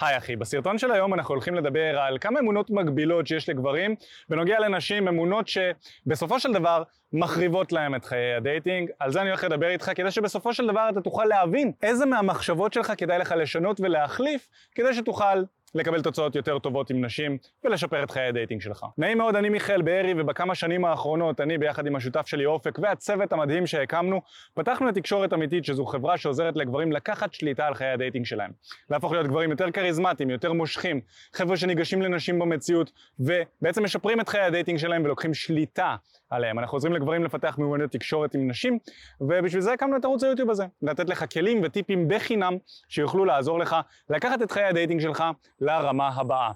היי אחי, בסרטון של היום אנחנו הולכים לדבר על כמה אמונות מגבילות שיש לגברים בנוגע לנשים, אמונות שבסופו של דבר מחריבות להם את חיי ה dating. על זה אני הולך לדבר איתך כדי שבסופו של דבר אתה תוכל להבין איזה מהמחשבות שלך כדאי לך לשנות ולהחליף כדי שתוכל לקבל תוצאות יותר טובות עם נשים ולשפר את חיי ה dating שלך. נעים מאוד, אני מיכאל בארי ובכמה שנים האחרונות אני ביחד עם השותף שלי אופק והצוות המדהים שהקמנו פתחנו את תקשורת אמיתית שזו חברה שעוזרת לגברים לקחת שליטה על חיי ה dating שלהם. להפוך להיות גברים יותר כריזמטיים, יותר מושכים, חבר'ה שניגשים לנשים במציאות ובעצם משפרים את חיי ה dating שלהם ולוקחים שליטה עליהם. אנחנו עוזרים לגברים לפתח מיומנויות תקשורת עם נשים ובשביל זה הקמנו את ערוץ היוטיוב הזה, לתת לך כלים וטיפים בחינם שיוכלו לעזור לך לקחת את חיי ה dating שלך לרמה הבאה.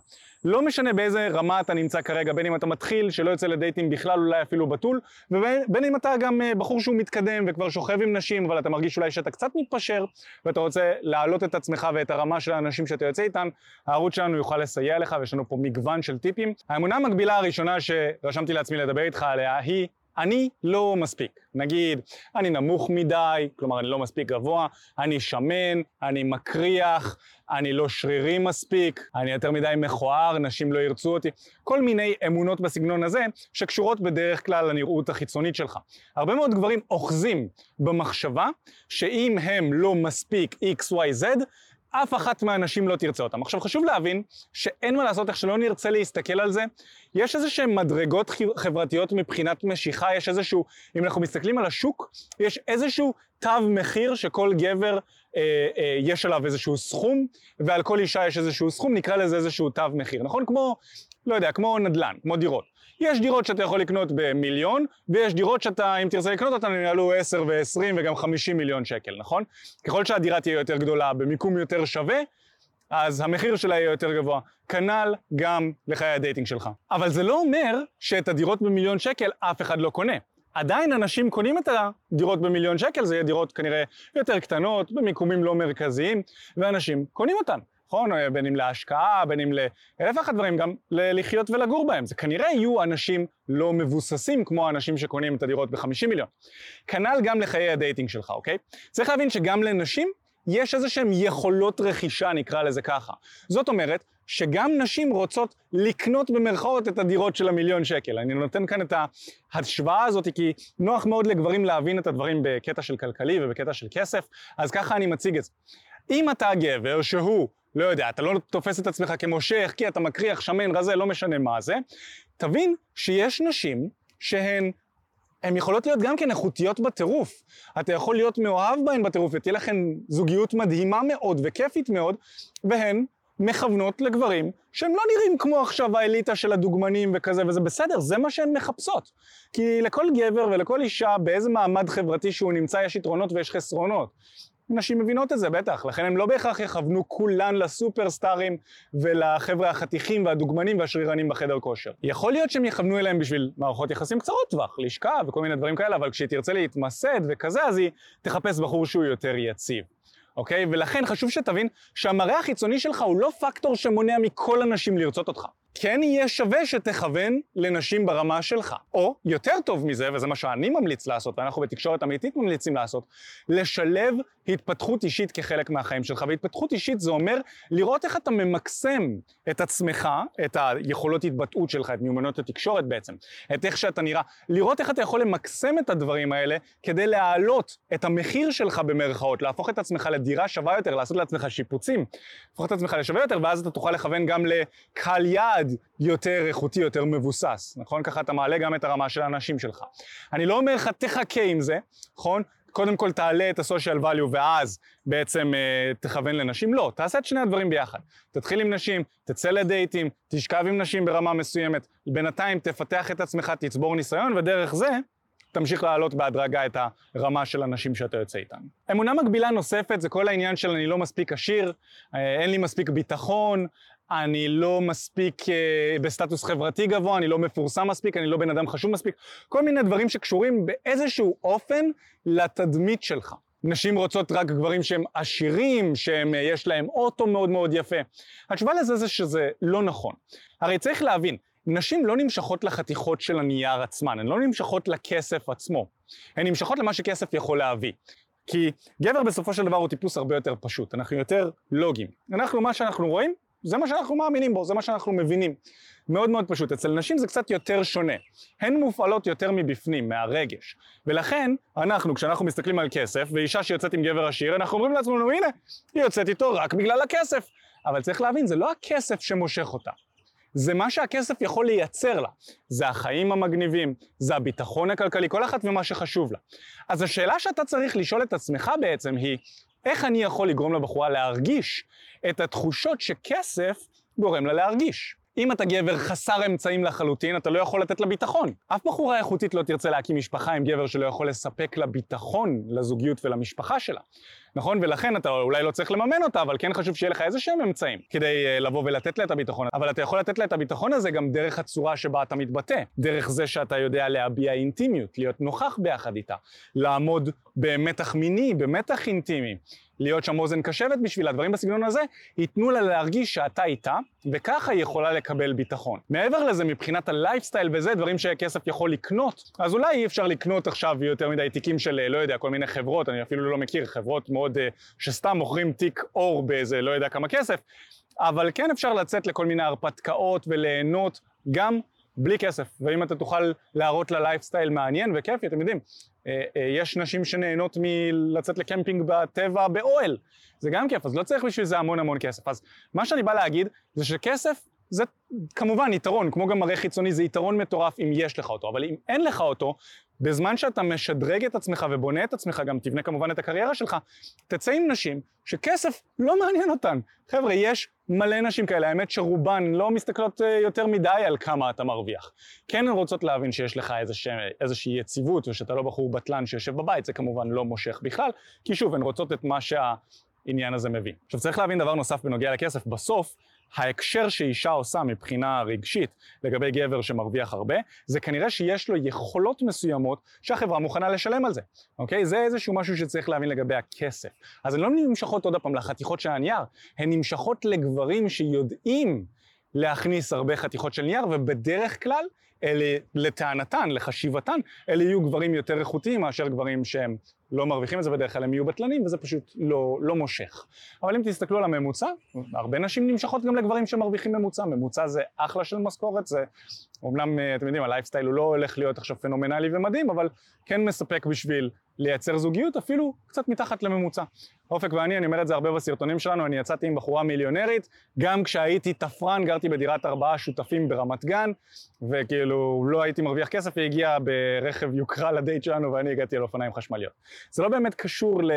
לא משנה באיזה רמה אתה נמצא כרגע, בין אם אתה מתחיל, שלא יוצא לדייטים בכלל, אולי אפילו בתול, ובין אם אתה גם אה, בחור שהוא מתקדם וכבר שוכב עם נשים, אבל אתה מרגיש אולי שאתה קצת מתפשר, ואתה רוצה להעלות את עצמך ואת הרמה של האנשים שאתה יוצא איתן, הערוץ שלנו יוכל לסייע לך, ויש לנו פה מגוון של טיפים. האמונה המקבילה הראשונה שרשמתי לעצמי לדבר איתך עליה היא אני לא מספיק. נגיד, אני נמוך מדי, כלומר אני לא מספיק גבוה, אני שמן, אני מקריח, אני לא שרירי מספיק, אני יותר מדי מכוער, נשים לא ירצו אותי, כל מיני אמונות בסגנון הזה שקשורות בדרך כלל לנראות החיצונית שלך. הרבה מאוד גברים אוחזים במחשבה שאם הם לא מספיק XYZ, אף אחת מהאנשים לא תרצה אותם. עכשיו חשוב להבין שאין מה לעשות איך שלא נרצה להסתכל על זה, יש איזה שהן מדרגות חברתיות מבחינת משיכה, יש איזשהו, אם אנחנו מסתכלים על השוק, יש איזשהו תו מחיר שכל גבר אה, אה, יש עליו איזשהו סכום, ועל כל אישה יש איזשהו סכום, נקרא לזה איזשהו תו מחיר, נכון? כמו, לא יודע, כמו נדל"ן, כמו דירות. יש דירות שאתה יכול לקנות במיליון, ויש דירות שאתה, אם תרצה לקנות אותן, הם יעלו 10 ו-20 וגם 50 מיליון שקל, נכון? ככל שהדירה תהיה יותר גדולה, במיקום יותר שווה, אז המחיר שלה יהיה יותר גבוה. כנ"ל גם לחיי ה dating שלך. אבל זה לא אומר שאת הדירות במיליון שקל אף אחד לא קונה. עדיין אנשים קונים את הדירות במיליון שקל, זה יהיה דירות כנראה יותר קטנות, במיקומים לא מרכזיים, ואנשים קונים אותן. נכון? בין אם להשקעה, בין אם לאלף ואחת דברים, גם לחיות ולגור בהם. זה כנראה יהיו אנשים לא מבוססים כמו האנשים שקונים את הדירות ב-50 מיליון. כנ"ל גם לחיי ה dating שלך, אוקיי? צריך להבין שגם לנשים יש איזה שהן יכולות רכישה, נקרא לזה ככה. זאת אומרת, שגם נשים רוצות לקנות במרכאות את הדירות של המיליון שקל. אני נותן כאן את ההשוואה הזאת כי נוח מאוד לגברים להבין את הדברים בקטע של כלכלי ובקטע של כסף, אז ככה אני מציג את זה. אם אתה גבר שהוא לא יודע, אתה לא תופס את עצמך כמושך, כי אתה מקריח, שמן, רזה, לא משנה מה זה, תבין שיש נשים שהן הן יכולות להיות גם כן איכותיות בטירוף. אתה יכול להיות מאוהב בהן בטירוף ותהיה לכן זוגיות מדהימה מאוד וכיפית מאוד, והן מכוונות לגברים שהם לא נראים כמו עכשיו האליטה של הדוגמנים וכזה, וזה בסדר, זה מה שהן מחפשות. כי לכל גבר ולכל אישה באיזה מעמד חברתי שהוא נמצא יש יתרונות ויש חסרונות. נשים מבינות את זה, בטח, לכן הם לא בהכרח יכוונו כולן לסופרסטארים ולחבר'ה החתיכים והדוגמנים והשרירנים בחדר כושר. יכול להיות שהם יכוונו אליהם בשביל מערכות יחסים קצרות טווח, לשכה וכל מיני דברים כאלה, אבל כשהיא תרצה להתמסד וכזה, אז היא תחפש בחור שהוא יותר יציב. אוקיי? ולכן חשוב שתבין שהמראה החיצוני שלך הוא לא פקטור שמונע מכל הנשים לרצות אותך. כן יהיה שווה שתכוון לנשים ברמה שלך. או, יותר טוב מזה, וזה מה שאני ממליץ לעשות, ואנחנו בתקשורת אמיתית ממליצים לעשות, לשלב התפתחות אישית כחלק מהחיים שלך. והתפתחות אישית זה אומר לראות איך אתה ממקסם את עצמך, את היכולות התבטאות שלך, את מיומנויות התקשורת בעצם, את איך שאתה נראה, לראות איך אתה יכול למקסם את הדברים האלה כדי להעלות את המחיר שלך במרכאות, להפוך את עצמך לדירה שווה יותר, לעשות לעצמך שיפוצים, להפוך את עצמך לשווה יותר, ואז אתה תוכל לכוון גם לקהל יעד יותר איכותי, יותר מבוסס, נכון? ככה אתה מעלה גם את הרמה של האנשים שלך. אני לא אומר לך תחכה עם זה, נכון? קודם כל תעלה את ה-social value ואז בעצם אה, תכוון לנשים, לא, תעשה את שני הדברים ביחד. תתחיל עם נשים, תצא לדייטים, תשכב עם נשים ברמה מסוימת, בינתיים תפתח את עצמך, תצבור ניסיון ודרך זה תמשיך להעלות בהדרגה את הרמה של הנשים שאתה יוצא איתן. אמונה מקבילה נוספת זה כל העניין של אני לא מספיק עשיר, אה, אין לי מספיק ביטחון, אני לא מספיק uh, בסטטוס חברתי גבוה, אני לא מפורסם מספיק, אני לא בן אדם חשוב מספיק, כל מיני דברים שקשורים באיזשהו אופן לתדמית שלך. נשים רוצות רק גברים שהם עשירים, שיש להם אוטו מאוד מאוד יפה. התשובה לזה זה שזה לא נכון. הרי צריך להבין, נשים לא נמשכות לחתיכות של הנייר עצמן, הן לא נמשכות לכסף עצמו, הן נמשכות למה שכסף יכול להביא. כי גבר בסופו של דבר הוא טיפוס הרבה יותר פשוט, אנחנו יותר לוגיים. אנחנו, מה שאנחנו רואים, זה מה שאנחנו מאמינים בו, זה מה שאנחנו מבינים. מאוד מאוד פשוט. אצל נשים זה קצת יותר שונה. הן מופעלות יותר מבפנים, מהרגש. ולכן, אנחנו, כשאנחנו מסתכלים על כסף, ואישה שיוצאת עם גבר עשיר, אנחנו אומרים לעצמנו, הנה, היא יוצאת איתו רק בגלל הכסף. אבל צריך להבין, זה לא הכסף שמושך אותה. זה מה שהכסף יכול לייצר לה. זה החיים המגניבים, זה הביטחון הכלכלי, כל אחת ומה שחשוב לה. אז השאלה שאתה צריך לשאול את עצמך בעצם היא, איך אני יכול לגרום לבחורה להרגיש את התחושות שכסף גורם לה להרגיש? אם אתה גבר חסר אמצעים לחלוטין, אתה לא יכול לתת לה ביטחון. אף בחורה איכותית לא תרצה להקים משפחה עם גבר שלא יכול לספק לה ביטחון לזוגיות ולמשפחה שלה. נכון? ולכן אתה אולי לא צריך לממן אותה, אבל כן חשוב שיהיה לך איזה שהם אמצעים כדי uh, לבוא ולתת לה את הביטחון. אבל אתה יכול לתת לה את הביטחון הזה גם דרך הצורה שבה אתה מתבטא. דרך זה שאתה יודע להביע אינטימיות, להיות נוכח ביחד איתה. לעמוד במתח מיני, במתח אינטימי. להיות שם אוזן קשבת בשבילה, דברים בסגנון הזה, ייתנו לה להרגיש שאתה איתה, וככה היא יכולה לקבל ביטחון. מעבר לזה, מבחינת הלייפסטייל וזה, דברים שכסף יכול לקנות, אז אולי אי אפשר לקנות עכשיו יותר מדי תיקים של, לא יודע, כל מיני חברות, אני אפילו לא מכיר, חברות מאוד, אה, שסתם מוכרים תיק אור באיזה לא יודע כמה כסף, אבל כן אפשר לצאת לכל מיני הרפתקאות וליהנות גם בלי כסף, ואם אתה תוכל להראות לה לייפסטייל מעניין וכיפי, אתם יודעים, אה, אה, יש נשים שנהנות מלצאת לקמפינג בטבע באוהל, זה גם כיף, אז לא צריך בשביל זה המון המון כסף. אז מה שאני בא להגיד זה שכסף זה כמובן יתרון, כמו גם מראה חיצוני, זה יתרון מטורף אם יש לך אותו, אבל אם אין לך אותו, בזמן שאתה משדרג את עצמך ובונה את עצמך, גם תבנה כמובן את הקריירה שלך, תצא עם נשים שכסף לא מעניין אותן. חבר'ה, יש מלא נשים כאלה, האמת שרובן לא מסתכלות אה, יותר מדי על כמה אתה מרוויח. כן הן רוצות להבין שיש לך איזושה, איזושהי יציבות, ושאתה לא בחור בטלן שיושב בבית, זה כמובן לא מושך בכלל, כי שוב, הן רוצות את מה שהעניין הזה מביא. עכשיו צריך להבין דבר נוסף בנוגע לכסף, בסוף ההקשר שאישה עושה מבחינה רגשית לגבי גבר שמרוויח הרבה, זה כנראה שיש לו יכולות מסוימות שהחברה מוכנה לשלם על זה, אוקיי? זה איזשהו משהו שצריך להבין לגבי הכסף. אז הן לא נמשכות עוד פעם לחתיכות של הנייר, הן נמשכות לגברים שיודעים להכניס הרבה חתיכות של נייר, ובדרך כלל אלה, לטענתן, לחשיבתן, אלה יהיו גברים יותר איכותיים מאשר גברים שהם לא מרוויחים את זה בדרך כלל, הם יהיו בטלנים, וזה פשוט לא, לא מושך. אבל אם תסתכלו על הממוצע, הרבה נשים נמשכות גם לגברים שמרוויחים ממוצע. ממוצע זה אחלה של משכורת, זה אומנם, אתם יודעים, הלייפסטייל הוא לא הולך להיות עכשיו פנומנלי ומדהים, אבל כן מספק בשביל לייצר זוגיות אפילו קצת מתחת לממוצע. אופק ואני, אני אומר את זה הרבה בסרטונים שלנו, אני יצאתי עם בחורה מיליונרית, גם כשהייתי תפרן, גרתי בדירת ארבעה שותפים ברמת גן, וכאילו לא הייתי מרוויח כסף, היא הגיעה ברכב יוקרה לדייט שלנו ואני הגעתי על אופניים חשמליות. זה לא באמת קשור ל...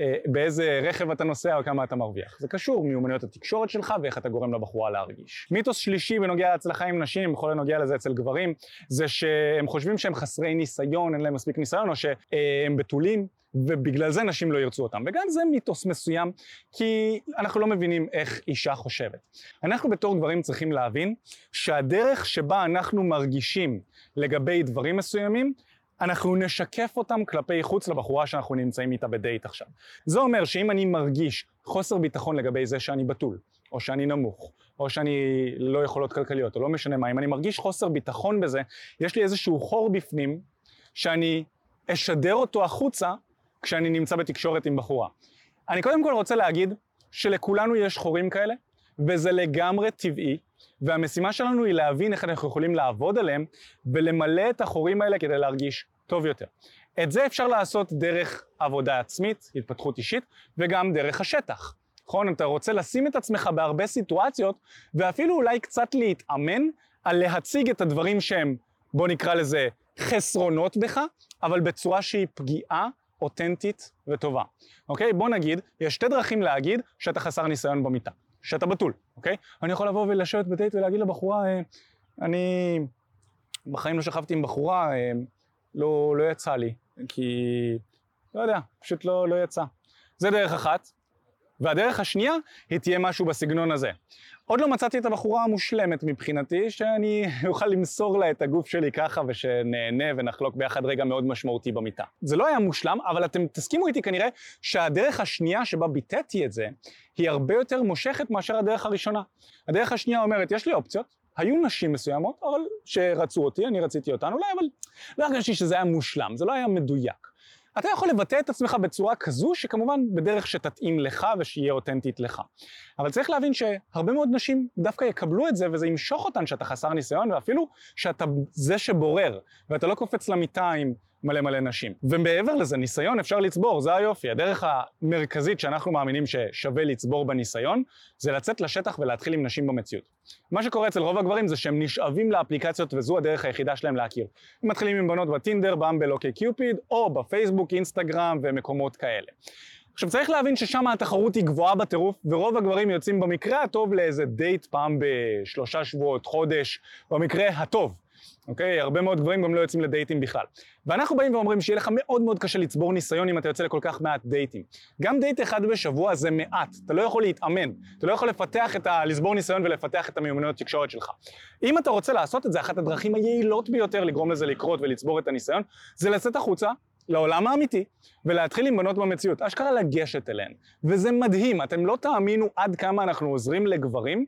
אה, באיזה רכב אתה נוסע או כמה אתה מרוויח. זה קשור מיומנויות התקשורת שלך ואיך אתה גורם לבחורה להרגיש. מיתוס שלישי בנוגע להצלחה עם נשים, בכל הנוגע לזה אצל גברים, זה שהם חושבים שהם חסרי ניסיון, אין להם מספיק ניסיון, או שהם בתולים, ובגלל זה נשים לא ירצו אותם. וגם זה מיתוס מסוים, כי אנחנו לא מבינים איך אישה חושבת. אנחנו בתור גברים צריכים להבין שהדרך שבה אנחנו מרגישים לגבי דברים מסוימים, אנחנו נשקף אותם כלפי חוץ לבחורה שאנחנו נמצאים איתה בדייט עכשיו. זה אומר שאם אני מרגיש חוסר ביטחון לגבי זה שאני בתול, או שאני נמוך, או שאני לא יכולות כלכליות, או לא משנה מה, אם אני מרגיש חוסר ביטחון בזה, יש לי איזשהו חור בפנים שאני אשדר אותו החוצה כשאני נמצא בתקשורת עם בחורה. אני קודם כל רוצה להגיד שלכולנו יש חורים כאלה, וזה לגמרי טבעי, והמשימה שלנו היא להבין איך אנחנו יכולים לעבוד עליהם ולמלא את החורים האלה כדי להרגיש טוב יותר. את זה אפשר לעשות דרך עבודה עצמית, התפתחות אישית, וגם דרך השטח. נכון? אתה רוצה לשים את עצמך בהרבה סיטואציות, ואפילו אולי קצת להתאמן על להציג את הדברים שהם, בוא נקרא לזה, חסרונות בך, אבל בצורה שהיא פגיעה, אותנטית וטובה. אוקיי? בוא נגיד, יש שתי דרכים להגיד שאתה חסר ניסיון במיטה. שאתה בתול, אוקיי? אני יכול לבוא ולשבת בדייט ולהגיד לבחורה, אה, אני בחיים לא שכבתי עם בחורה, אה, לא, לא יצא לי, כי לא יודע, פשוט לא, לא יצא. זה דרך אחת. והדרך השנייה היא תהיה משהו בסגנון הזה. עוד לא מצאתי את הבחורה המושלמת מבחינתי, שאני אוכל למסור לה את הגוף שלי ככה ושנהנה ונחלוק ביחד רגע מאוד משמעותי במיטה. זה לא היה מושלם, אבל אתם תסכימו איתי כנראה שהדרך השנייה שבה ביטאתי את זה, היא הרבה יותר מושכת מאשר הדרך הראשונה. הדרך השנייה אומרת, יש לי אופציות, היו נשים מסוימות, אבל שרצו אותי, אני רציתי אותן אולי, אבל לא הרגשתי שזה היה מושלם, זה לא היה מדויק. אתה יכול לבטא את עצמך בצורה כזו שכמובן בדרך שתתאים לך ושיהיה אותנטית לך. אבל צריך להבין שהרבה מאוד נשים דווקא יקבלו את זה וזה ימשוך אותן שאתה חסר ניסיון ואפילו שאתה זה שבורר ואתה לא קופץ למיטה עם מלא מלא נשים. ומעבר לזה, ניסיון אפשר לצבור, זה היופי. הדרך המרכזית שאנחנו מאמינים ששווה לצבור בניסיון, זה לצאת לשטח ולהתחיל עם נשים במציאות. מה שקורה אצל רוב הגברים זה שהם נשאבים לאפליקציות וזו הדרך היחידה שלהם להכיר. הם מתחילים עם בנות בטינדר, Bumble, OkCupid, או בפייסבוק, אינסטגרם ומקומות כאלה. עכשיו צריך להבין ששם התחרות היא גבוהה בטירוף, ורוב הגברים יוצאים במקרה הטוב לאיזה דייט פעם בשלושה שבועות, חודש, במקרה הטוב. אוקיי? הרבה מאוד גברים גם לא יוצאים לדייטים בכלל. ואנחנו באים ואומרים שיהיה לך מאוד מאוד קשה לצבור ניסיון אם אתה יוצא לכל כך מעט דייטים. גם דייט אחד בשבוע זה מעט, אתה לא יכול להתאמן, אתה לא יכול לפתח את ה... לצבור ניסיון ולפתח את המיומנויות תקשורת שלך. אם אתה רוצה לעשות את זה, אחת הדרכים היעילות ביותר לגרום לזה לקרות ולצבור את הניסיון, זה לצאת החוצה, לעולם האמיתי, ולהתחיל עם בנות במציאות, אשכרה לגשת אליהן. וזה מדהים, אתם לא תאמינו עד כמה אנחנו עוזרים לגברים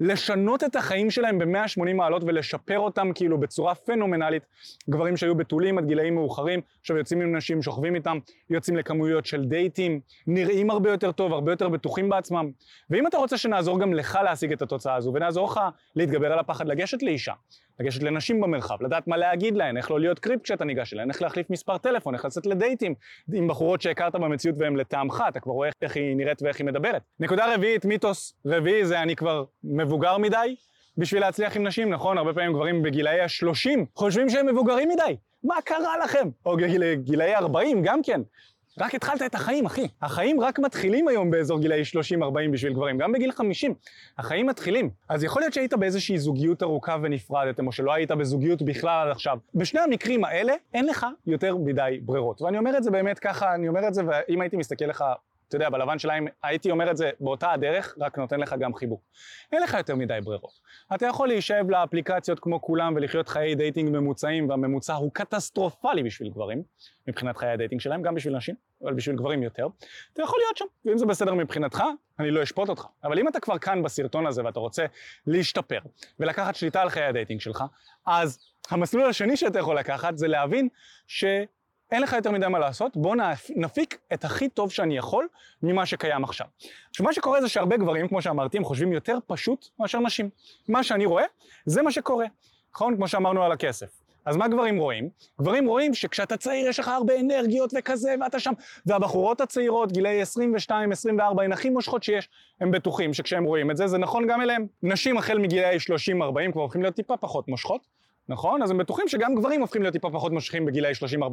לשנות את החיים שלהם ב-180 מעלות ולשפר אותם כאילו בצורה פנומנלית. גברים שהיו בתולים עד גילאים מאוחרים, עכשיו יוצאים עם נשים, שוכבים איתם, יוצאים לכמויות של דייטים, נראים הרבה יותר טוב, הרבה יותר בטוחים בעצמם. ואם אתה רוצה שנעזור גם לך להשיג את התוצאה הזו, ונעזור לך להתגבר על הפחד לגשת לאישה, לגשת לנשים במרחב, לדעת מה להגיד להן, איך לא להיות קריפ כשאתה ניגש אליהן, איך להחליף מספר טלפון, איך לצאת לדייטים עם בחורות שהכרת במציאות והן לטעמך, אתה כבר רואה איך היא נראית ואיך היא מדברת. נקודה רביעית, מיתוס רביעי זה אני כבר מבוגר מדי בשביל להצליח עם נשים, נכון? הרבה פעמים גברים בגילאי ה-30 חושבים שהם מבוגרים מדי. מה קרה לכם? או גיל, גילאי 40 גם כן. רק התחלת את החיים, אחי. החיים רק מתחילים היום באזור גילאי 30-40 בשביל גברים, גם בגיל 50. החיים מתחילים. אז יכול להיות שהיית באיזושהי זוגיות ארוכה ונפרדתם, או שלא היית בזוגיות בכלל עד עכשיו. בשני המקרים האלה, אין לך יותר מדי ברירות. ואני אומר את זה באמת ככה, אני אומר את זה, ואם הייתי מסתכל לך אתה יודע, בלבן של העין הייתי אומר את זה באותה הדרך, רק נותן לך גם חיבוק. אין לך יותר מדי ברירות. אתה יכול להישאב לאפליקציות כמו כולם ולחיות חיי דייטינג ממוצעים, והממוצע הוא קטסטרופלי בשביל גברים, מבחינת חיי הדייטינג שלהם, גם בשביל נשים, אבל בשביל גברים יותר. אתה יכול להיות שם, ואם זה בסדר מבחינתך, אני לא אשפוט אותך. אבל אם אתה כבר כאן בסרטון הזה ואתה רוצה להשתפר ולקחת שליטה על חיי הדייטינג שלך, אז המסלול השני שאתה יכול לקחת זה להבין ש... אין לך יותר מדי מה לעשות, בוא נפיק את הכי טוב שאני יכול ממה שקיים עכשיו. עכשיו מה שקורה זה שהרבה גברים, כמו שאמרתי, הם חושבים יותר פשוט מאשר נשים. מה שאני רואה, זה מה שקורה. נכון? כמו שאמרנו על הכסף. אז מה גברים רואים? גברים רואים שכשאתה צעיר יש לך הרבה אנרגיות וכזה, ואתה שם, והבחורות הצעירות, גילאי 22, 24, הן הכי מושכות שיש, הם בטוחים שכשהם רואים את זה, זה נכון גם אליהם. נשים החל מגילאי 30, 40 כבר הולכים להיות טיפה פחות מושכות, נכון? אז הם בטוחים שגם גברים הופכים להיות טיפה פחות מושכים בגילאי 30-40.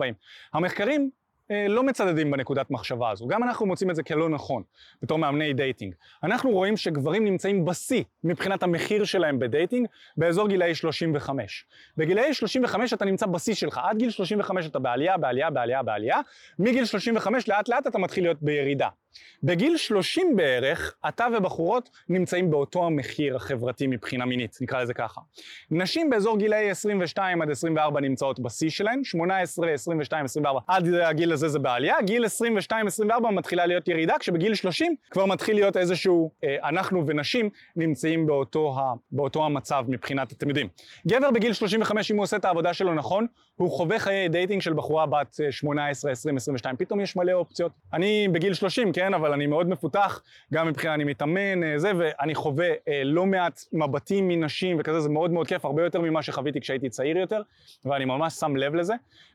המחקרים אה, לא מצדדים בנקודת מחשבה הזו. גם אנחנו מוצאים את זה כלא נכון, בתור מאמני דייטינג. אנחנו רואים שגברים נמצאים בשיא מבחינת המחיר שלהם בדייטינג באזור גילאי 35. בגילאי 35 אתה נמצא בשיא שלך, עד גיל 35 אתה בעלייה, בעלייה, בעלייה, בעלייה, מגיל 35 לאט לאט אתה מתחיל להיות בירידה. בגיל 30 בערך, אתה ובחורות נמצאים באותו המחיר החברתי מבחינה מינית, נקרא לזה ככה. נשים באזור גילאי 22 עד 24 נמצאות בשיא שלהן, 18, 22, 24, עד הגיל הזה זה בעלייה, גיל 22, 24 מתחילה להיות ירידה, כשבגיל 30 כבר מתחיל להיות איזשהו, אה, אנחנו ונשים נמצאים באותו, ה, באותו המצב מבחינת, אתם יודעים. גבר בגיל 35, אם הוא עושה את העבודה שלו נכון, הוא חווה חיי דייטינג של בחורה בת 18, 20, 22, פתאום יש מלא אופציות. אני בגיל 30, כן, אבל אני מאוד מפותח, גם מבחינה אני מתאמן, אה, זה, ואני חווה אה, לא מעט מבטים מנשים וכזה, זה מאוד מאוד כיף, הרבה יותר ממה שחוויתי כשהייתי צעיר יותר, ואני ממש שם לב לזה.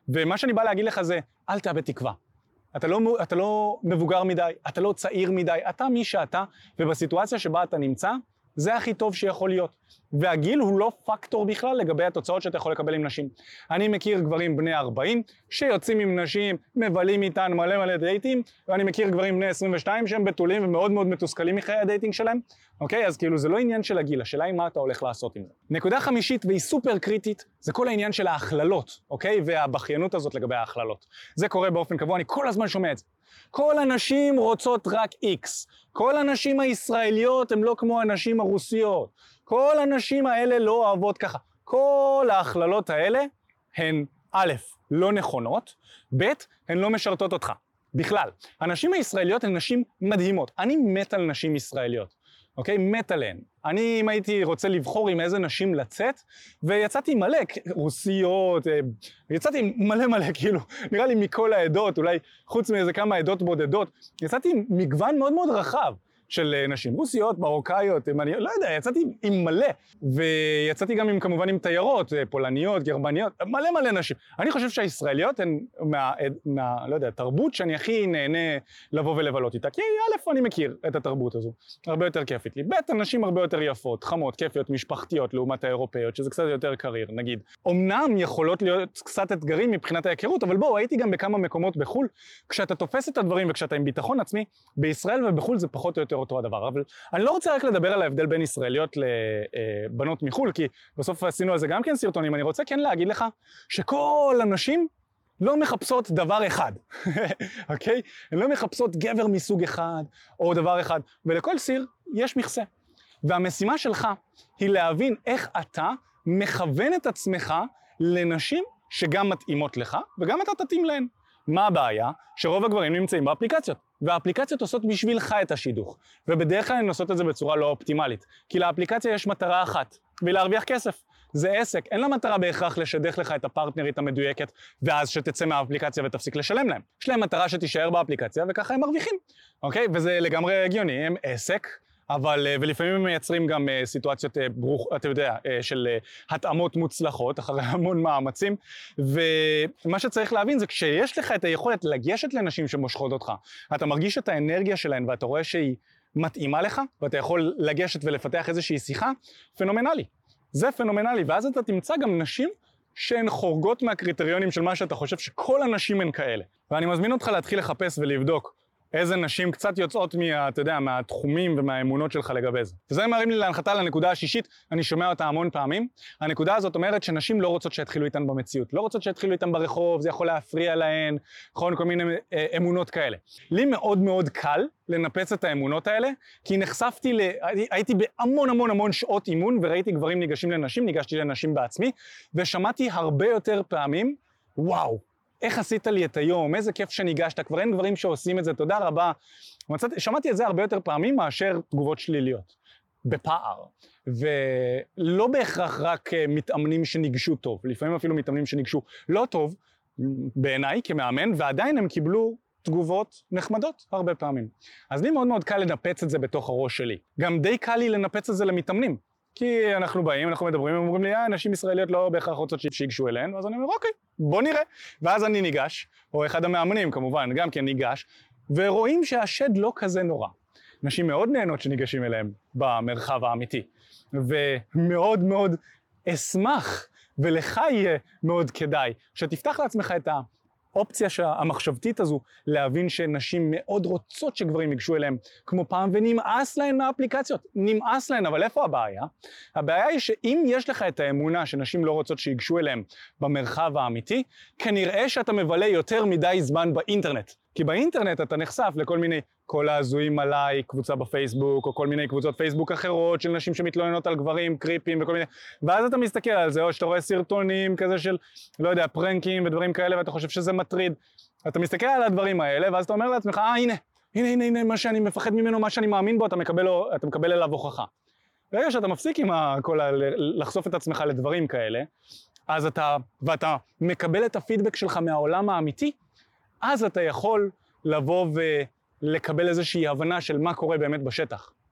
ומה שאני בא להגיד לך זה, אל תאבד תקווה. אתה לא, אתה לא מבוגר מדי, אתה לא צעיר מדי, אתה מי שאתה, ובסיטואציה שבה אתה נמצא, זה הכי טוב שיכול להיות. והגיל הוא לא פקטור בכלל לגבי התוצאות שאתה יכול לקבל עם נשים. אני מכיר גברים בני 40 שיוצאים עם נשים, מבלים איתן מלא מלא דייטים, ואני מכיר גברים בני 22 שהם בתולים ומאוד מאוד מתוסכלים מחיי הדייטינג שלהם, אוקיי? אז כאילו זה לא עניין של הגיל, השאלה היא מה אתה הולך לעשות עם זה. נקודה חמישית והיא סופר קריטית, זה כל העניין של ההכללות, אוקיי? והבכיינות הזאת לגבי ההכללות. זה קורה באופן קבוע, אני כל הזמן שומע את זה. כל הנשים רוצות רק איקס. כל הנשים הישראליות הן לא כמו הנשים הרוסיות. כל הנשים האלה לא אוהבות ככה. כל ההכללות האלה הן א', לא נכונות, ב', הן לא משרתות אותך. בכלל. הנשים הישראליות הן נשים מדהימות. אני מת על נשים ישראליות. אוקיי? מת עליהן. אני, אם הייתי רוצה לבחור עם איזה נשים לצאת, ויצאתי מלא, רוסיות, אה, יצאתי מלא מלא, כאילו, נראה לי מכל העדות, אולי חוץ מאיזה כמה עדות בודדות, יצאתי עם מגוון מאוד מאוד רחב. של אה, נשים רוסיות, מרוקאיות, אני לא יודע, יצאתי עם מלא. ויצאתי גם עם, כמובן עם תיירות, אה, פולניות, גרמניות, מלא מלא נשים. אני חושב שהישראליות הן מה, מה, לא יודע, תרבות שאני הכי נהנה לבוא ולבלות איתה. כי א', אני מכיר את התרבות הזו, הרבה יותר כיפית לי. ב', הנשים הרבה יותר יפות, חמות, כיפיות, משפחתיות, לעומת האירופאיות, שזה קצת יותר קריר, נגיד. אמנם יכולות להיות קצת אתגרים מבחינת ההיכרות, אבל בואו, הייתי גם בכמה מקומות בחו"ל. כשאתה תופס את הדברים וכשאתה עם ביטחון עצמי, בישראל ובחו"ל זה פחות או יותר יותר אותו הדבר. אבל אני לא רוצה רק לדבר על ההבדל בין ישראליות לבנות מחו"ל, כי בסוף עשינו על זה גם כן סרטונים, אני רוצה כן להגיד לך שכל הנשים לא מחפשות דבר אחד, אוקיי? הן לא מחפשות גבר מסוג אחד או דבר אחד, ולכל סיר יש מכסה. והמשימה שלך היא להבין איך אתה מכוון את עצמך לנשים שגם מתאימות לך וגם אתה תתאים להן. מה הבעיה? שרוב הגברים נמצאים באפליקציות, והאפליקציות עושות בשבילך את השידוך, ובדרך כלל הן עושות את זה בצורה לא אופטימלית, כי לאפליקציה יש מטרה אחת, והיא להרוויח כסף. זה עסק, אין לה מטרה בהכרח לשדך לך את הפרטנרית המדויקת, ואז שתצא מהאפליקציה ותפסיק לשלם להם. יש להם מטרה שתישאר באפליקציה, וככה הם מרוויחים, אוקיי? וזה לגמרי הגיוני, הם עסק, אבל, אה, ולפעמים הם מייצרים גם אה, סיטואציות אה, ברוך, אתה יודע, של התאמות מוצלחות אחרי המון מאמצים, ומה שצריך להבין זה כשיש לך את היכולת לגשת לנשים שמושכות אותך, אתה מרגיש את האנרגיה שלהן ואתה רואה שהיא מתאימה לך, ואתה יכול לגשת ולפתח איזושהי שיחה, פנומנלי. זה פנומנלי, ואז אתה תמצא גם נשים שהן חורגות מהקריטריונים של מה שאתה חושב שכל הנשים הן כאלה. ואני מזמין אותך להתחיל לחפש ולבדוק איזה נשים קצת יוצאות מה, אתה יודע, מהתחומים ומהאמונות שלך לגבי זה. וזה מרים לי להנחתה לנקודה השישית, אני שומע אותה המון פעמים. הנקודה הזאת אומרת שנשים לא רוצות שיתחילו איתן במציאות, לא רוצות שיתחילו איתן ברחוב, זה יכול להפריע להן, נכון, כל מיני אה, אמונות כאלה. לי מאוד מאוד קל לנפץ את האמונות האלה, כי נחשפתי ל... הייתי בהמון המון המון שעות אימון וראיתי גברים ניגשים לנשים, ניגשתי לנשים בעצמי, ושמעתי הרבה יותר פעמים, וואו, איך עשית לי את היום, איזה כיף שניגשת, כבר אין גברים שעושים את זה, תודה רבה. מצאת, שמעתי את זה הרבה יותר פעמים מאשר תגובות שליליות, בפער. ולא בהכרח רק אה, מתאמנים שניגשו טוב, לפעמים אפילו מתאמנים שניגשו לא טוב, בעיניי כמאמן, ועדיין הם קיבלו תגובות נחמדות הרבה פעמים. אז לי מאוד מאוד קל לנפץ את זה בתוך הראש שלי. גם די קל לי לנפץ את זה למתאמנים. כי אנחנו באים, אנחנו מדברים, הם אומרים לי, אה, נשים ישראליות לא בהכרח רוצות שיגשו אליהן, ואז אני אומר, אוקיי, בוא נראה. ואז אני ניגש, או אחד המאמנים כמובן, גם כן ניגש, ורואים שהשד לא כזה נורא. נשים מאוד נהנות שניגשים אליהם במרחב האמיתי, ומאוד מאוד אשמח, ולך יהיה מאוד כדאי, שתפתח לעצמך את ה... האופציה המחשבתית הזו להבין שנשים מאוד רוצות שגברים ייגשו אליהם כמו פעם ונמאס להן מהאפליקציות, נמאס להן, אבל איפה הבעיה? הבעיה היא שאם יש לך את האמונה שנשים לא רוצות שיגשו אליהם במרחב האמיתי, כנראה שאתה מבלה יותר מדי זמן באינטרנט. כי באינטרנט אתה נחשף לכל מיני כל ההזויים עליי, קבוצה בפייסבוק, או כל מיני קבוצות פייסבוק אחרות של נשים שמתלוננות על גברים, קריפים וכל מיני... ואז אתה מסתכל על זה, או שאתה רואה סרטונים כזה של, לא יודע, פרנקים ודברים כאלה, ואתה חושב שזה מטריד. אתה מסתכל על הדברים האלה, ואז אתה אומר לעצמך, אה, הנה, הנה, הנה, הנה, מה שאני מפחד ממנו, מה שאני מאמין בו, אתה מקבל, אתה מקבל אליו הוכחה. ברגע שאתה מפסיק עם כל ה... לחשוף את עצמך לדברים כאלה, אז אתה, ואתה מקבל את הפידבק שלך מהעולם האמיתי, אז אתה יכול לבוא ולקבל איזושהי הבנה של מה קורה באמת בשטח.